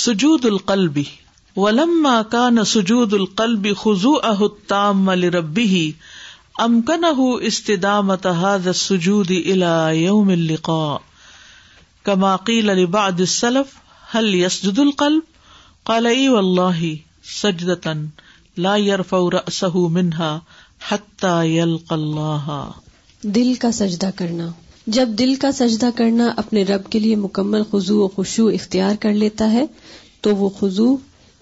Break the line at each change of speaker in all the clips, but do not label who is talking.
سجود القلبی ولم سجود القلبی خزو اہ تام ربی امکنہ استدامت اللقاء کماقیل علی باد سلف حل یسد القلب يرفع اللہ منها منہا يلقى الله
دل کا سجدہ کرنا جب دل کا سجدہ کرنا اپنے رب کے لیے مکمل خزو و خوشو اختیار کر لیتا ہے تو وہ خزو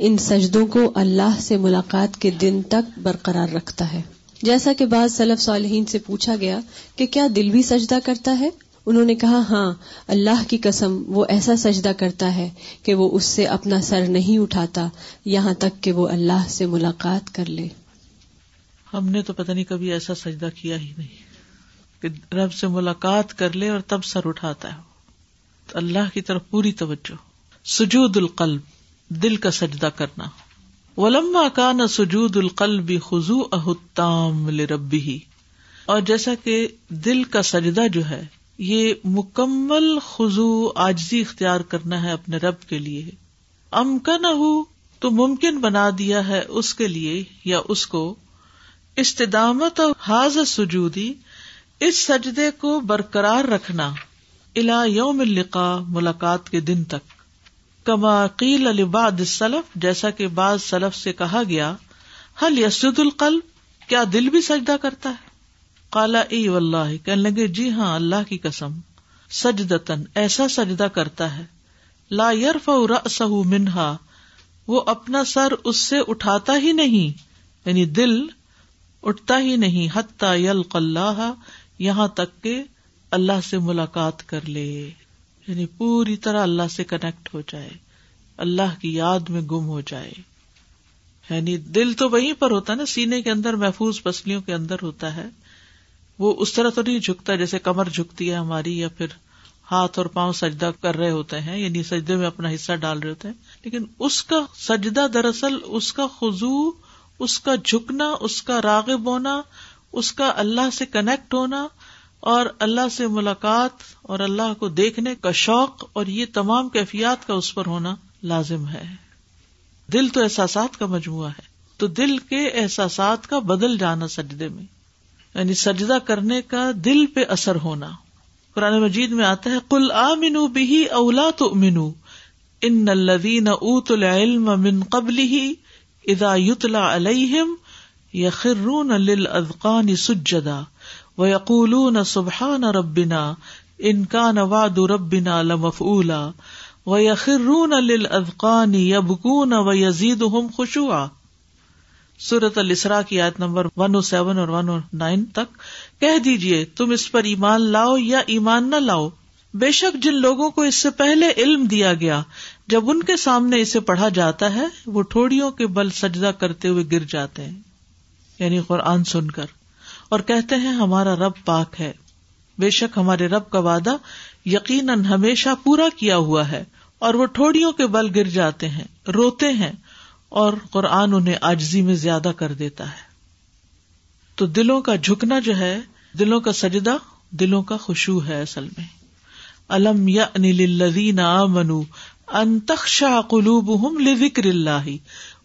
ان سجدوں کو اللہ سے ملاقات کے دن تک برقرار رکھتا ہے جیسا کہ بعض سلف صالحین سے پوچھا گیا کہ کیا دل بھی سجدہ کرتا ہے انہوں نے کہا ہاں اللہ کی قسم وہ ایسا سجدہ کرتا ہے کہ وہ اس سے اپنا سر نہیں اٹھاتا یہاں تک کہ وہ اللہ سے ملاقات کر لے
ہم نے تو پتہ نہیں کبھی ایسا سجدہ کیا ہی نہیں کہ رب سے ملاقات کر لے اور تب سر اٹھاتا ہے تو اللہ کی طرف پوری توجہ سجود القلب دل کا سجدہ کرنا و کان کا القلب سجود خزو احتام ربی ہی اور جیسا کہ دل کا سجدہ جو ہے یہ مکمل خزو آجزی اختیار کرنا ہے اپنے رب کے لیے امکن ہو تو ممکن بنا دیا ہے اس کے لیے یا اس کو استدامت اور حاضر سجودی اس سجدے کو برقرار رکھنا الا یوم القا ملاقات کے دن تک کما قیل الباد جیسا کہ بعض سلف سے کہا گیا حل یسد القل کیا دل بھی سجدہ کرتا ہے کالا ای کہنے لگے جی ہاں اللہ کی کسم سجدتن ایسا سجدہ کرتا ہے لا رأسہ منہا وہ اپنا سر اس سے اٹھاتا ہی نہیں یعنی دل اٹھتا ہی نہیں حتہ یل اللہ یہاں تک کہ اللہ سے ملاقات کر لے یعنی پوری طرح اللہ سے کنیکٹ ہو جائے اللہ کی یاد میں گم ہو جائے یعنی دل تو وہیں پر ہوتا نا سینے کے اندر محفوظ پسلیوں کے اندر ہوتا ہے وہ اس طرح تو نہیں جھکتا جیسے کمر جھکتی ہے ہماری یا پھر ہاتھ اور پاؤں سجدہ کر رہے ہوتے ہیں یعنی سجدے میں اپنا حصہ ڈال رہے ہوتے ہیں لیکن اس کا سجدہ دراصل اس کا خزو اس کا جھکنا اس کا راغب ہونا اس کا اللہ سے کنیکٹ ہونا اور اللہ سے ملاقات اور اللہ کو دیکھنے کا شوق اور یہ تمام کیفیات کا اس پر ہونا لازم ہے دل تو احساسات کا مجموعہ ہے تو دل کے احساسات کا بدل جانا سجدے میں یعنی سجدہ کرنے کا دل پہ اثر ہونا قرآن مجید میں آتا ہے کل آ منو بھی اولا تو منو ان الدین اوت العلم من قبل ہی ادا ادایتلا علیہم یخرون نہ سجدا و سبحان ربنا ان ربینا وعد ربنا لمفعولا یخ خر ازقان وم خوشوا سورت السرا کی یاد number one O seven one O nine تک کہہ دیجیے تم اس پر ایمان لاؤ یا ایمان نہ لاؤ بے شک جن لوگوں کو اس سے پہلے علم دیا گیا جب ان کے سامنے اسے پڑھا جاتا ہے وہ ٹھوڑیوں کے بل سجدہ کرتے ہوئے گر جاتے ہیں یعنی قرآن سن کر اور کہتے ہیں ہمارا رب پاک ہے بے شک ہمارے رب کا وعدہ یقیناً ہمیشہ پورا کیا ہوا ہے اور وہ ٹھوڑیوں کے بل گر جاتے ہیں روتے ہیں اور قرآن انہیں آجزی میں زیادہ کر دیتا ہے تو دلوں کا جھکنا جو ہے دلوں کا سجدہ دلوں کا خوشو ہے اصل میں الم یا منو انتخلوب لکر اللہ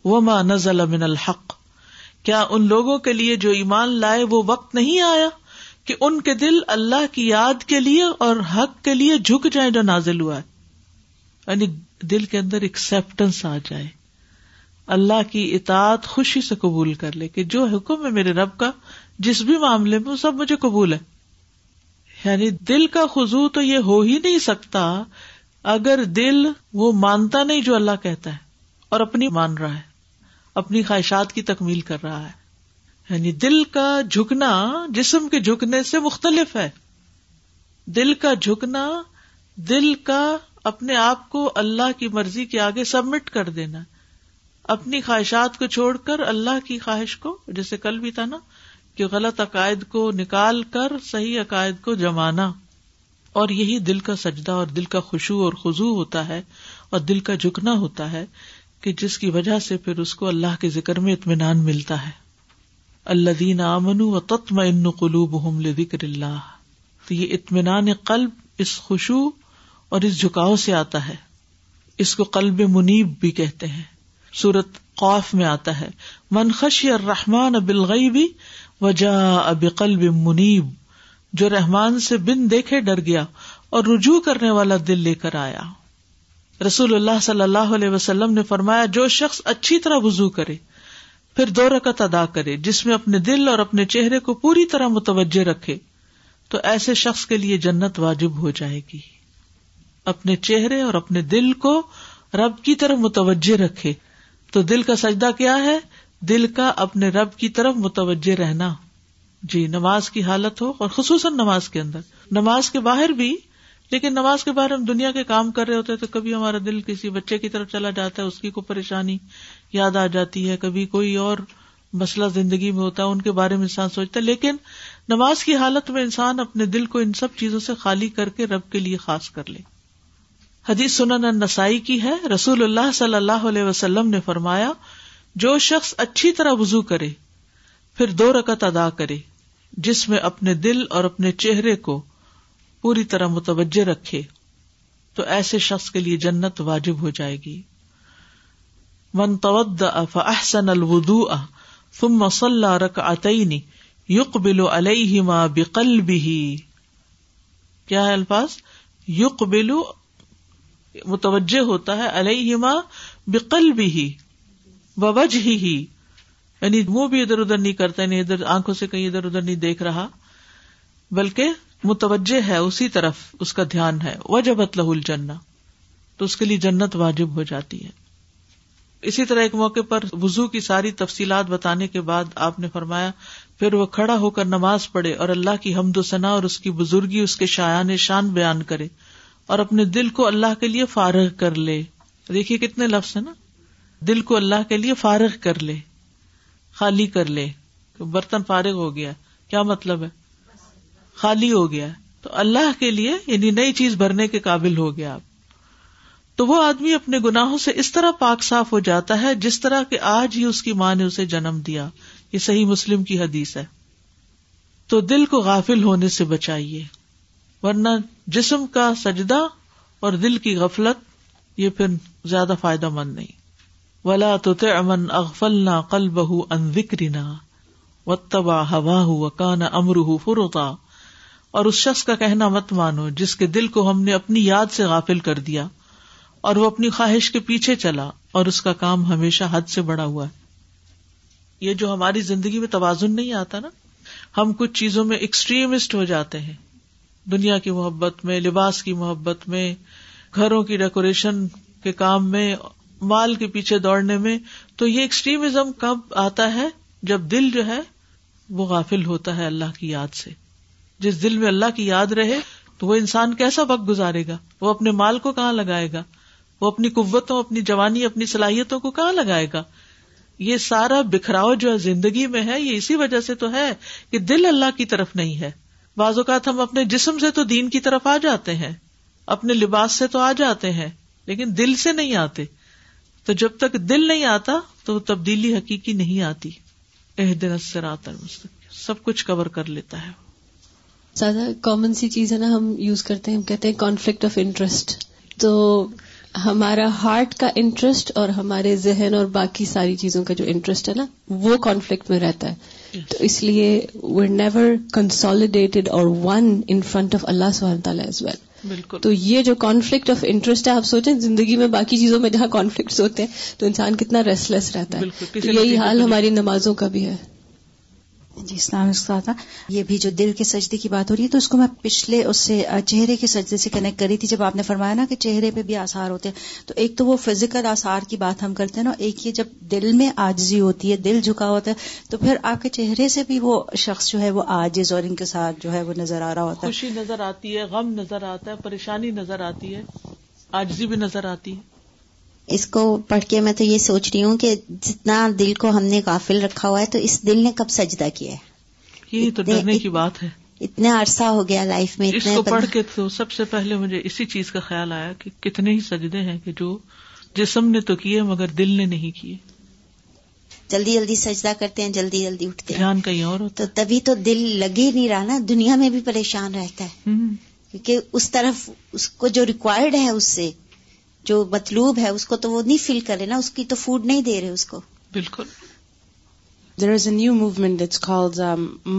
وما نز المن الحق کیا ان لوگوں کے لیے جو ایمان لائے وہ وقت نہیں آیا کہ ان کے دل اللہ کی یاد کے لیے اور حق کے لیے جھک جائیں جو نازل ہوا ہے یعنی دل کے اندر ایکسپٹینس آ جائے اللہ کی اطاعت خوشی سے قبول کر لے کہ جو حکم ہے میرے رب کا جس بھی معاملے میں وہ سب مجھے قبول ہے یعنی دل کا خزو تو یہ ہو ہی نہیں سکتا اگر دل وہ مانتا نہیں جو اللہ کہتا ہے اور اپنی مان رہا ہے اپنی خواہشات کی تکمیل کر رہا ہے یعنی دل کا جھکنا جسم کے جھکنے سے مختلف ہے دل کا جھکنا دل کا اپنے آپ کو اللہ کی مرضی کے آگے سبمٹ کر دینا اپنی خواہشات کو چھوڑ کر اللہ کی خواہش کو جیسے کل بھی تھا نا کہ غلط عقائد کو نکال کر صحیح عقائد کو جمانا اور یہی دل کا سجدہ اور دل کا خوشو اور خزو ہوتا ہے اور دل کا جھکنا ہوتا ہے کہ جس کی وجہ سے پھر اس کو اللہ کے ذکر میں اطمینان ملتا ہے اللہ دین آمن و تتم ان قلوب ہم ذکر اللہ تو یہ اطمینان قلب اس خوشو اور اس جھکاؤ سے آتا ہے اس کو قلب منیب بھی کہتے ہیں سورت قوف میں آتا ہے من خشی الرحمن بالغیبی وجا اب قلب منیب جو رحمان سے بن دیکھے ڈر گیا اور رجوع کرنے والا دل لے کر آیا رسول اللہ صلی اللہ علیہ وسلم نے فرمایا جو شخص اچھی طرح وزو کرے پھر دو رکت ادا کرے جس میں اپنے دل اور اپنے چہرے کو پوری طرح متوجہ رکھے تو ایسے شخص کے لیے جنت واجب ہو جائے گی اپنے چہرے اور اپنے دل کو رب کی طرف متوجہ رکھے تو دل کا سجدہ کیا ہے دل کا اپنے رب کی طرف متوجہ رہنا جی نماز کی حالت ہو اور خصوصاً نماز کے اندر نماز کے باہر بھی لیکن نماز کے بارے میں ہم دنیا کے کام کر رہے ہوتے ہیں تو کبھی ہمارا دل کسی بچے کی طرف چلا جاتا ہے اس کی کوئی پریشانی یاد آ جاتی ہے کبھی کوئی اور مسئلہ زندگی میں ہوتا ہے ان کے بارے میں انسان سوچتا ہے لیکن نماز کی حالت میں انسان اپنے دل کو ان سب چیزوں سے خالی کر کے رب کے لیے خاص کر لے حدیث سنن نسائی کی ہے رسول اللہ صلی اللہ علیہ وسلم نے فرمایا جو شخص اچھی طرح وزو کرے پھر دو رکت ادا کرے جس میں اپنے دل اور اپنے چہرے کو پوری طرح متوجہ رکھے تو ایسے شخص کے لیے جنت واجب ہو جائے گی منتح فاحسن الوضوء ثم یق بلو علیہ بکل بھی کیا ہے الفاظ یق بلو متوجہ ہوتا ہے علیہ بقلبه بکل بھی ہی یعنی منہ بھی ادھر ادھر نہیں کرتا یعنی ادھر آنکھوں سے کہیں ادھر ادھر نہیں دیکھ رہا بلکہ متوجہ ہے اسی طرف اس کا دھیان ہے وہ جب اطلاح تو اس کے لیے جنت واجب ہو جاتی ہے اسی طرح ایک موقع پر وزو کی ساری تفصیلات بتانے کے بعد آپ نے فرمایا پھر وہ کھڑا ہو کر نماز پڑھے اور اللہ کی حمد و ثنا اور اس کی بزرگی اس کے شایان شان بیان کرے اور اپنے دل کو اللہ کے لیے فارغ کر لے دیکھیے کتنے لفظ ہیں نا دل کو اللہ کے لیے فارغ کر لے خالی کر لے برتن فارغ ہو گیا کیا مطلب ہے خالی ہو گیا تو اللہ کے لیے یعنی نئی چیز بھرنے کے قابل ہو گیا آپ تو وہ آدمی اپنے گناہوں سے اس طرح پاک صاف ہو جاتا ہے جس طرح کہ آج ہی اس کی ماں نے اسے جنم دیا یہ صحیح مسلم کی حدیث ہے تو دل کو غافل ہونے سے بچائیے ورنہ جسم کا سجدہ اور دل کی غفلت یہ پھر زیادہ فائدہ مند نہیں ولا تو اغفل اغفلنا کل بہ ان انکرینا و تبا ہوا ہو امر فروتا اور اس شخص کا کہنا مت مانو جس کے دل کو ہم نے اپنی یاد سے غافل کر دیا اور وہ اپنی خواہش کے پیچھے چلا اور اس کا کام ہمیشہ حد سے بڑا ہوا ہے یہ جو ہماری زندگی میں توازن نہیں آتا نا ہم کچھ چیزوں میں ایکسٹریمسٹ ہو جاتے ہیں دنیا کی محبت میں لباس کی محبت میں گھروں کی ڈیکوریشن کے کام میں مال کے پیچھے دوڑنے میں تو یہ ایکسٹریمزم کب آتا ہے جب دل جو ہے وہ غافل ہوتا ہے اللہ کی یاد سے جس دل میں اللہ کی یاد رہے تو وہ انسان کیسا وقت گزارے گا وہ اپنے مال کو کہاں لگائے گا وہ اپنی قوتوں اپنی جوانی اپنی صلاحیتوں کو کہاں لگائے گا یہ سارا بکھراؤ جو زندگی میں ہے یہ اسی وجہ سے تو ہے کہ دل اللہ کی طرف نہیں ہے بعض اوقات ہم اپنے جسم سے تو دین کی طرف آ جاتے ہیں اپنے لباس سے تو آ جاتے ہیں لیکن دل سے نہیں آتے تو جب تک دل نہیں آتا تو وہ تبدیلی حقیقی نہیں آتی اح دن سے سب کچھ کور کر لیتا ہے
زیادہ کامن سی چیز ہے نا ہم یوز کرتے ہیں ہم کہتے ہیں کانفلکٹ آف انٹرسٹ تو ہمارا ہارٹ کا انٹرسٹ اور ہمارے ذہن اور باقی ساری چیزوں کا جو انٹرسٹ ہے نا وہ کانفلکٹ میں رہتا ہے تو اس لیے ویئر نیور کنسالیڈیٹڈ اور ون ان فرنٹ آف اللہ سبحانہ تعالیٰ ایز ویل بالکل تو یہ جو کانفلکٹ آف انٹرسٹ ہے آپ سوچیں زندگی میں باقی چیزوں میں جہاں کانفلکٹ ہوتے ہیں تو انسان کتنا ریسلیس رہتا ہے تو یہی حال ہماری نمازوں کا بھی ہے
جی اسلام تھا یہ بھی جو دل کے سجدے کی بات ہو رہی ہے تو اس کو میں پچھلے اس سے چہرے کے سجدے سے کنیکٹ کری تھی جب آپ نے فرمایا نا کہ چہرے پہ بھی آثار ہوتے ہیں تو ایک تو وہ فزیکل آثار کی بات ہم کرتے ہیں نا ایک یہ جب دل میں آجزی ہوتی ہے دل جھکا ہوتا ہے تو پھر آپ کے چہرے سے بھی وہ شخص جو ہے وہ آجز اور ان کے ساتھ جو ہے وہ نظر آ رہا ہوتا
ہے خوشی نظر آتی ہے غم نظر آتا ہے پریشانی نظر آتی ہے آجزی بھی نظر آتی ہے
اس کو پڑھ کے میں تو یہ سوچ رہی ہوں کہ جتنا دل کو ہم نے غافل رکھا ہوا ہے تو اس دل نے کب سجدہ کیا ہے
یہ تو ڈرنے کی بات ہے
اتنا عرصہ ہو گیا لائف میں
اس کو پڑھ کے تو سب سے پہلے مجھے اسی چیز کا خیال آیا کہ کتنے ہی سجدے ہیں کہ جو جسم نے تو کیے مگر دل نے نہیں کیے
جلدی جلدی سجدہ کرتے ہیں جلدی جلدی اٹھتے ہیں
دھیان کہیں اور
تو تبھی تو دل لگ ہی نہیں رہا نا دنیا میں بھی پریشان رہتا ہے کیونکہ اس طرف اس کو جو ریکوائرڈ ہے اس سے جو مطلوب ہے اس کو تو وہ نہیں فل کرے نا اس کی تو فوڈ نہیں دے رہے اس کو
بالکل
there is a new movement it's called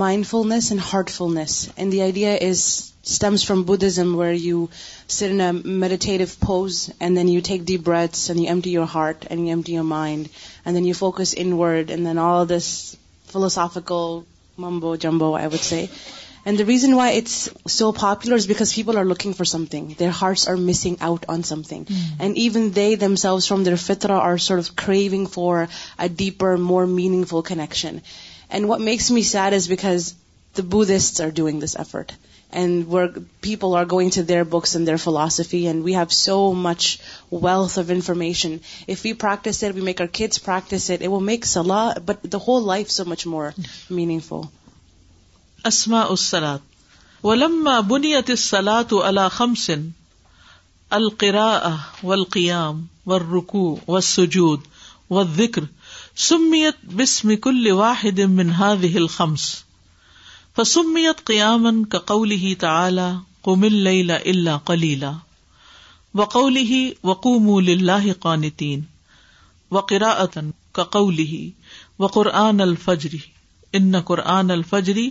mindfulness and heartfulness and the idea is stems from Buddhism where you sit in meditative pose and then you take the breaths and you empty your heart and you empty your mind and then you focus on word and then all this philosophical mumbo jumbo I would say And the reason why it's so popular is because people are looking for something. Their hearts are missing out on something. Hmm. And even they themselves from their fitrah are sort of craving for a deeper, more meaningful connection. And what makes me sad is because the Buddhists are doing this effort. And people are going to their books and their philosophy, and we have so much wealth of information. If we practice it, we make our kids practice it, it will make salah, but the whole life so much more hmm. meaningful.
اسما اسلات ولما بنیت سلاۃ اللہ خمسن القرا و القیام و رکو و سجود و ذکر سمیت بسم کل واحد منہا دل خمس فسمیت قیام کا قول ہی تعلی قم اللہ اللہ قلیلا و قول ہی وقوم اللہ قانتین و قرا کا قول ہی و قرآن الفجری ان قرآن الفجری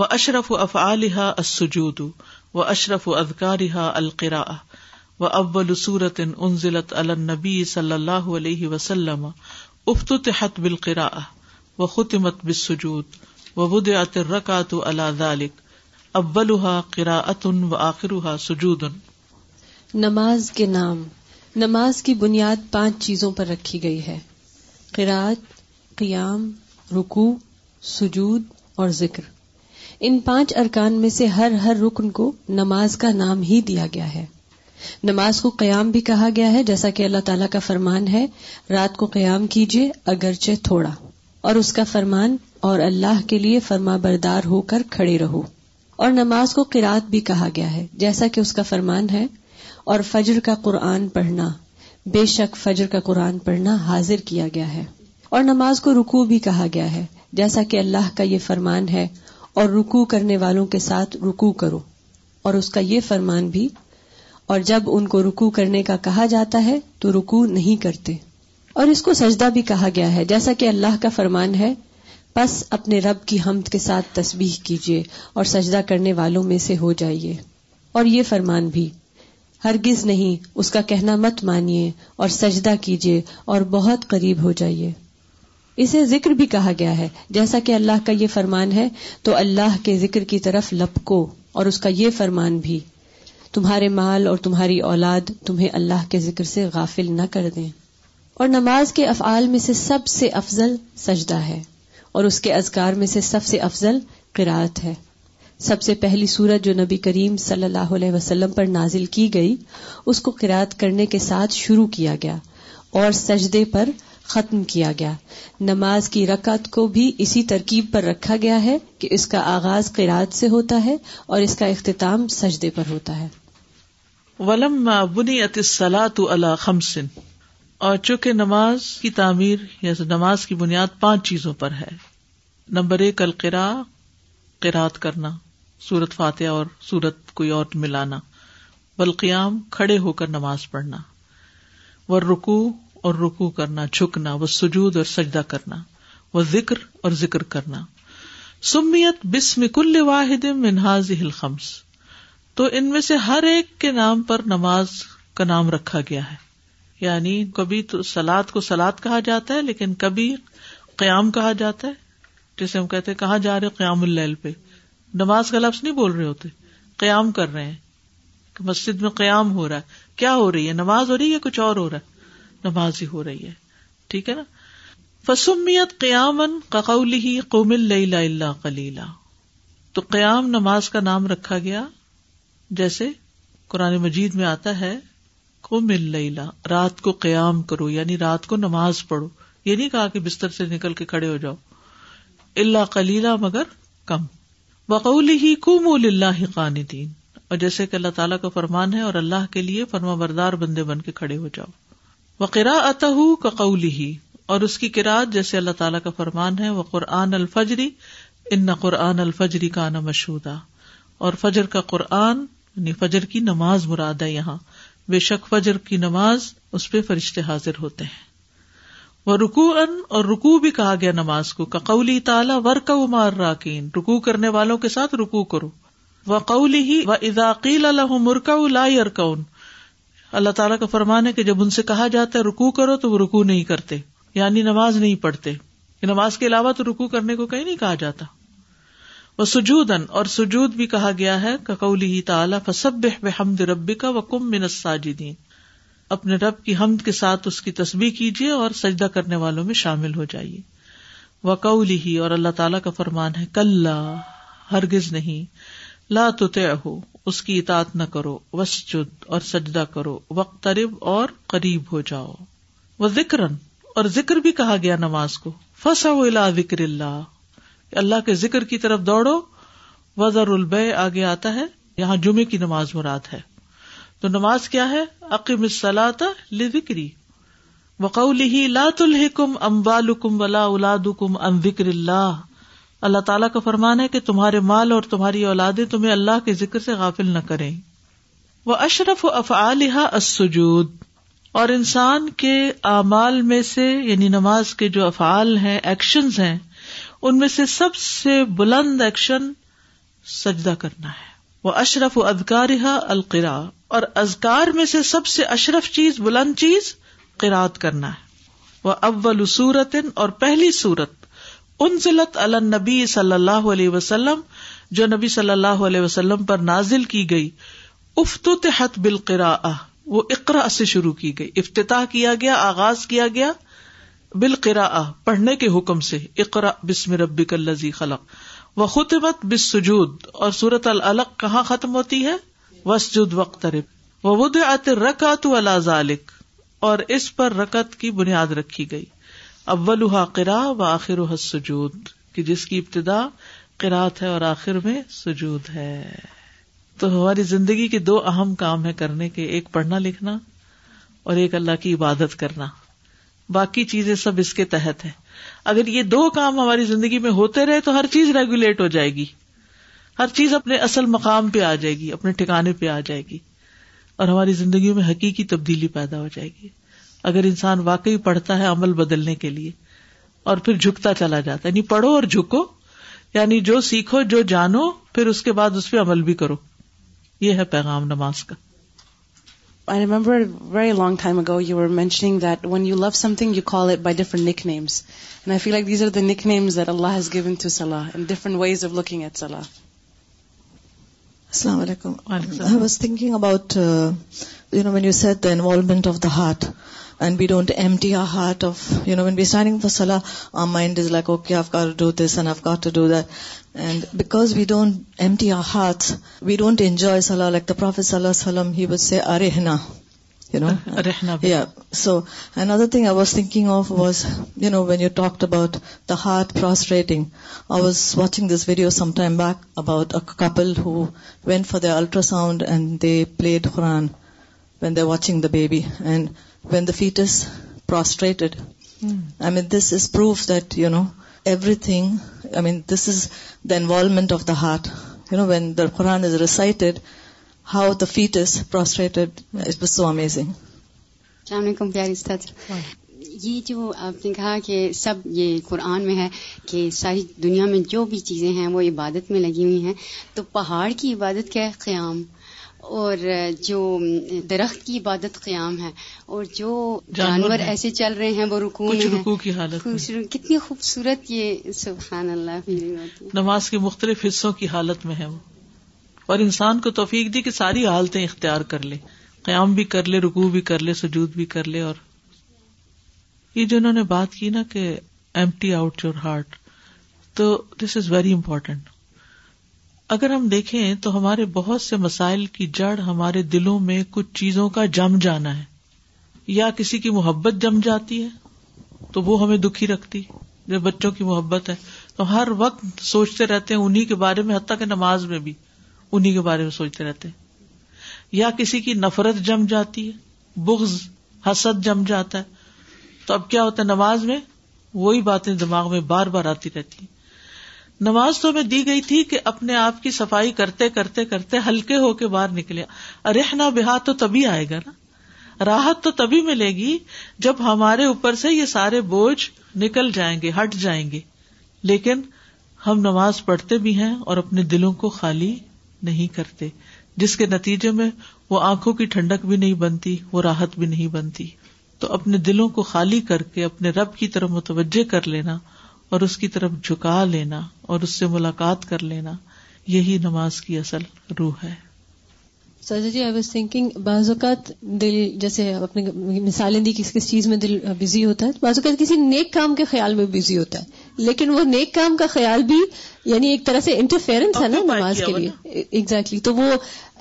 و اشرف اف علحا اسجود و اشرف و ادکار القرا و سورت ان ضلعت النبی صلی اللہ علیہ وسلم افتحت بالقرا و خطمت بس و ات الرکات الق ابلحا قرا اتن و آخرا سجود
نماز کے نام نماز کی بنیاد پانچ چیزوں پر رکھی گئی ہے قرآت قیام رکو سجود اور ذکر ان پانچ ارکان میں سے ہر ہر رکن کو نماز کا نام ہی دیا گیا ہے نماز کو قیام بھی کہا گیا ہے جیسا کہ اللہ تعالیٰ کا فرمان ہے رات کو قیام کیجیے اگرچہ تھوڑا اور اس کا فرمان اور اللہ کے لیے فرما بردار ہو کر کھڑے رہو اور نماز کو قرات بھی کہا گیا ہے جیسا کہ اس کا فرمان ہے اور فجر کا قرآن پڑھنا بے شک فجر کا قرآن پڑھنا حاضر کیا گیا ہے اور نماز کو رکو بھی کہا گیا ہے جیسا کہ اللہ کا یہ فرمان ہے اور رکو کرنے والوں کے ساتھ رکو کرو اور اس کا یہ فرمان بھی اور جب ان کو رکو کرنے کا کہا جاتا ہے تو رکو نہیں کرتے اور اس کو سجدہ بھی کہا گیا ہے جیسا کہ اللہ کا فرمان ہے بس اپنے رب کی حمد کے ساتھ تسبیح کیجیے اور سجدہ کرنے والوں میں سے ہو جائیے اور یہ فرمان بھی ہرگز نہیں اس کا کہنا مت مانیے اور سجدہ کیجیے اور بہت قریب ہو جائیے اسے ذکر بھی کہا گیا ہے جیسا کہ اللہ کا یہ فرمان ہے تو اللہ کے ذکر کی طرف لپکو اور اس کا یہ فرمان بھی تمہارے مال اور تمہاری اولاد تمہیں اللہ کے ذکر سے غافل نہ کر دیں اور نماز کے افعال میں سے سے سب افضل سجدہ ہے اور اس کے اذکار میں سے سب سے افضل قرآت ہے سب سے پہلی سورت جو نبی کریم صلی اللہ علیہ وسلم پر نازل کی گئی اس کو قرآت کرنے کے ساتھ شروع کیا گیا اور سجدے پر ختم کیا گیا نماز کی رکعت کو بھی اسی ترکیب پر رکھا گیا ہے کہ اس کا آغاز قرآد سے ہوتا ہے اور اس کا اختتام سجدے پر ہوتا ہے
اور چونکہ نماز کی تعمیر یا نماز کی بنیاد پانچ چیزوں پر ہے نمبر ایک القرا قرات کرنا سورت فاتح اور سورت کوئی اور ملانا بلقیام کھڑے ہو کر نماز پڑھنا ور رکو اور رکو کرنا چھکنا وہ سجود اور سجدہ کرنا وہ ذکر اور ذکر کرنا سمیت بسم کل واحد منہاز الخمس تو ان میں سے ہر ایک کے نام پر نماز کا نام رکھا گیا ہے یعنی کبھی تو سلاد کو سلاد کہا جاتا ہے لیکن کبھی قیام کہا جاتا ہے جیسے ہم کہتے ہیں کہاں جا رہے قیام اللیل پہ نماز کا لفظ نہیں بول رہے ہوتے قیام کر رہے ہیں مسجد میں قیام ہو رہا ہے کیا ہو رہی ہے نماز ہو رہی ہے کچھ اور ہو رہا ہے نماز ہی ہو رہی ہے ٹھیک ہے نا فسمیت قیام قوم اللہ کلیلہ تو قیام نماز کا نام رکھا گیا جیسے قرآن مجید میں آتا ہے قوم اللہ رات کو قیام کرو یعنی رات کو نماز پڑھو یہ نہیں کہا کہ بستر سے نکل کے کھڑے ہو جاؤ اللہ کلیلہ مگر کم بقول ہی کم اللہ قاندین اور جیسے کہ اللہ تعالیٰ کا فرمان ہے اور اللہ کے لیے فرما بردار بندے بن کے کھڑے ہو جاؤ وہ کا قولی ہی اور اس کی قرآد جیسے اللہ تعالیٰ کا فرمان ہے وہ قرآن الفجری ان قرآن الفجری کا نا مشودا اور فجر کا قرآن یعنی فجر کی نماز مراد ہے یہاں بے شک فجر کی نماز اس پہ فرشتے حاضر ہوتے ہیں وہ رکو ان اور رکو بھی کہا گیا نماز کو کقولی تعالیٰ ورک مار راکین رکو کرنے والوں کے ساتھ رکو کرو ہی و اضاقیل اللہ مرکر اللہ تعالیٰ کا فرمان ہے کہ جب ان سے کہا جاتا ہے رکو کرو تو وہ رکو نہیں کرتے یعنی نماز نہیں پڑھتے نماز کے علاوہ تو رکو کرنے کو کہیں نہیں کہا جاتا وہ سجود اور بھی کہا گیا ہے تعالیٰ ربی کا و کم منساجی ساجدین اپنے رب کی حمد کے ساتھ اس کی تسبیح کیجیے اور سجدہ کرنے والوں میں شامل ہو جائیے وکولی ہی اور اللہ تعالیٰ کا فرمان ہے کل ہرگز نہیں لا اس کی اطاط نہ کرو وس اور سجدہ کرو وقت ترب اور قریب ہو جاؤ وہ ذکر اور ذکر بھی کہا گیا نماز کو فسا ذکر اللہ اللہ کے ذکر کی طرف دوڑو وزر الب آگے آتا ہے یہاں جمعے کی نماز مراد ہے تو نماز کیا ہے عقیم لکری صلا واطل کم ولا الاد کم ام ذکر اللہ اللہ تعالیٰ کا فرمان ہے کہ تمہارے مال اور تمہاری اولادیں تمہیں اللہ کے ذکر سے غافل نہ کریں وہ اشرف و افعالحا اسجود اور انسان کے اعمال میں سے یعنی نماز کے جو افعال ہیں ایکشنز ہیں ان میں سے سب سے بلند ایکشن سجدہ کرنا ہے وہ اشرف و ادکارہ القرا اور ازکار میں سے سب سے اشرف چیز بلند چیز قرآد کرنا ہے وہ اول صورت اور پہلی صورت ضلعت علنبی صلی اللہ علیہ وسلم جو نبی صلی اللہ علیہ وسلم پر نازل کی گئی افتحت وہ اقرا سے شروع کی گئی افتتاح کیا گیا آغاز کیا گیا بلقرہ پڑھنے کے حکم سے اقرا بسم رب الزی خلق و خطبت سجود اور سورت العلق کہاں ختم ہوتی ہے وسجود وقت رب وطرق الز علق اور اس پر رقط کی بنیاد رکھی گئی اول قرا و آخر سجود کہ جس کی ابتدا قرأت ہے اور آخر میں سجود ہے تو ہماری زندگی کے دو اہم کام ہے کرنے کے ایک پڑھنا لکھنا اور ایک اللہ کی عبادت کرنا باقی چیزیں سب اس کے تحت ہے اگر یہ دو کام ہماری زندگی میں ہوتے رہے تو ہر چیز ریگولیٹ ہو جائے گی ہر چیز اپنے اصل مقام پہ آ جائے گی اپنے ٹھکانے پہ آ جائے گی اور ہماری زندگی میں حقیقی تبدیلی پیدا ہو جائے گی اگر انسان واقعی پڑھتا ہے عمل بدلنے کے لیے اور پھر جھکتا چلا جاتا ہے یعنی پڑھو اور جھکو یعنی جو سیکھو جو جانو پھر اس کے بعد اس پہ عمل بھی کرو یہ ہے پیغام نماز کا
I I I remember very long time ago you you you you you that that when when love something call it by different different nick nicknames and feel like these are the the the names Allah has given to صلاح صلاح ways of of looking at السلام علیکم was thinking about no set involvement heart and we don't empty our heart of you know when be سلا are mind is like you talk about watching this video some time back about when for the ultrasound and they played Quran when they watching the baby when the fetus prostrated I mean this is proof that you know everything I mean this is the involvement of the heart you know when the Quran is recited how the fetus is prostrated it was so amazing
السلام علیکم پیاری استاد یہ جو آپ نے کہا کہ سب یہ قرآن میں ہے کہ ساری دنیا میں جو بھی چیزیں ہیں وہ عبادت میں لگی ہوئی ہیں تو پہاڑ کی عبادت کیا ہے قیام اور جو درخت کی عبادت قیام ہے اور جو جانور ایسے چل رہے ہیں وہ
رکو کی حالت
کتنی خوبصورت یہ سبحان اللہ
نماز کے مختلف حصوں کی حالت میں ہے وہ اور انسان کو توفیق دی کہ ساری حالتیں اختیار کر لے قیام بھی کر لے رکو بھی کر لے سجود بھی کر لے اور یہ جو انہوں نے بات کی نا کہ empty out your heart تو دس از ویری امپورٹینٹ اگر ہم دیکھیں تو ہمارے بہت سے مسائل کی جڑ ہمارے دلوں میں کچھ چیزوں کا جم جانا ہے یا کسی کی محبت جم جاتی ہے تو وہ ہمیں دکھی رکھتی جب بچوں کی محبت ہے تو ہر وقت سوچتے رہتے ہیں انہیں کے بارے میں حتیٰ کہ نماز میں بھی انہیں کے بارے میں سوچتے رہتے ہیں یا کسی کی نفرت جم جاتی ہے بغض حسد جم جاتا ہے تو اب کیا ہوتا ہے نماز میں وہی باتیں دماغ میں بار بار آتی رہتی ہیں نماز تو ہمیں دی گئی تھی کہ اپنے آپ کی صفائی کرتے کرتے کرتے ہلکے ہو کے باہر نکلے ارے نا تو تبھی آئے گا نا راحت تو تبھی ملے گی جب ہمارے اوپر سے یہ سارے بوجھ نکل جائیں گے ہٹ جائیں گے لیکن ہم نماز پڑھتے بھی ہیں اور اپنے دلوں کو خالی نہیں کرتے جس کے نتیجے میں وہ آنکھوں کی ٹھنڈک بھی نہیں بنتی وہ راحت بھی نہیں بنتی تو اپنے دلوں کو خالی کر کے اپنے رب کی طرف متوجہ کر لینا اور اس کی طرف جھکا لینا اور اس سے ملاقات کر لینا یہی نماز کی اصل روح ہے
سر جی آئی واز تھنکنگ بعض اوقات دل جیسے اپنے مثالیں دی کس کس چیز میں دل بزی ہوتا ہے بعض اوقات کسی نیک کام کے خیال میں بزی ہوتا ہے لیکن وہ نیک کام کا خیال بھی یعنی ایک طرح سے انٹرفیئرنس ہے نا نماز کے لیے exactly. تو وہ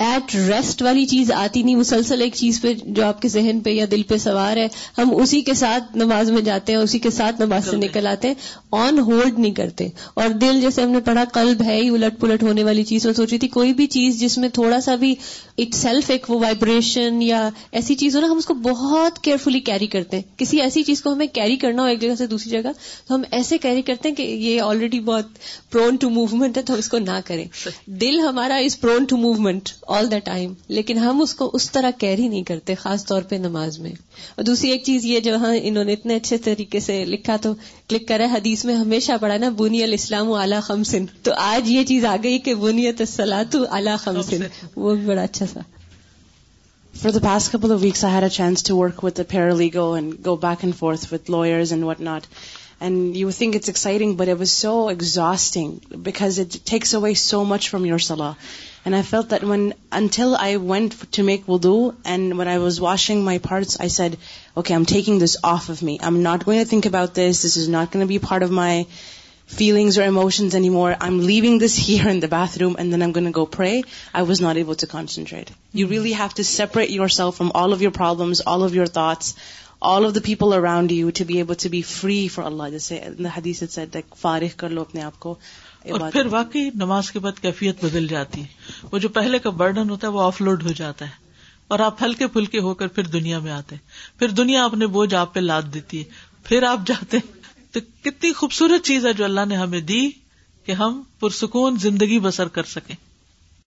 ایٹ ریسٹ والی چیز آتی نہیں مسلسل ایک چیز پہ جو آپ کے ذہن پہ یا دل پہ سوار ہے ہم اسی کے ساتھ نماز میں جاتے ہیں اسی کے ساتھ نماز سے نکل آتے ہیں آن ہولڈ نہیں کرتے اور دل جیسے ہم نے پڑھا قلب ہے ہی الٹ پلٹ ہونے والی چیز میں سوچ رہی تھی کوئی بھی چیز جس میں تھوڑا سا بھی اٹ سیلف ایک وہ وائبریشن یا ایسی چیز ہو نا ہم اس کو بہت کیئرفلی کیری کرتے ہیں کسی ایسی چیز کو ہمیں کیری کرنا ہو ایک جگہ سے دوسری جگہ تو ہم ایسے کیری کرتے ہیں کہ یہ آلریڈی بہت پرون ٹو موومنٹ ہے تو ہم اس کو نہ کریں دل ہمارا is prone to movement all the time لیکن ہم اس کو اس طرح کیری نہیں کرتے خاص طور پہ نماز میں اور دوسری ایک چیز یہ جو ہاں، انہوں نے اتنے اچھے طریقے سے لکھا تو کلک کرا حدیث میں ہمیشہ پڑھا نا بنی الاسلام اعلیٰ خمسن تو آج یہ چیز آ گئی کہ بونیات سلاتو اعلیٰ خمسن وہ بھی بڑا اچھا سا
back and forth from your salah. And I felt that until I went to make wudu, and when I was washing my parts, I said, okay, I'm taking this off of me. I'm not going to think about this. This is not going to be part of my feelings or emotions anymore. I'm leaving this here in the bathroom, and then I'm going to go pray. I was not able to concentrate. You really have to separate yourself from all of your problems, all of your thoughts, all of the people around you to to be be able free for اللہ جیسے حدیث فارغ کر لو اپنے آپ
اور پھر واقعی نماز کے بعد کیفیت بدل جاتی ہے وہ جو پہلے کا برڈن ہوتا ہے وہ آف لوڈ ہو جاتا ہے اور آپ ہلکے پھلکے ہو کر پھر دنیا میں آتے پھر دنیا اپنے بوجھ آپ پہ لاد دیتی ہے پھر آپ جاتے تو کتنی خوبصورت چیز ہے جو اللہ نے ہمیں دی کہ ہم پرسکون زندگی بسر کر سکیں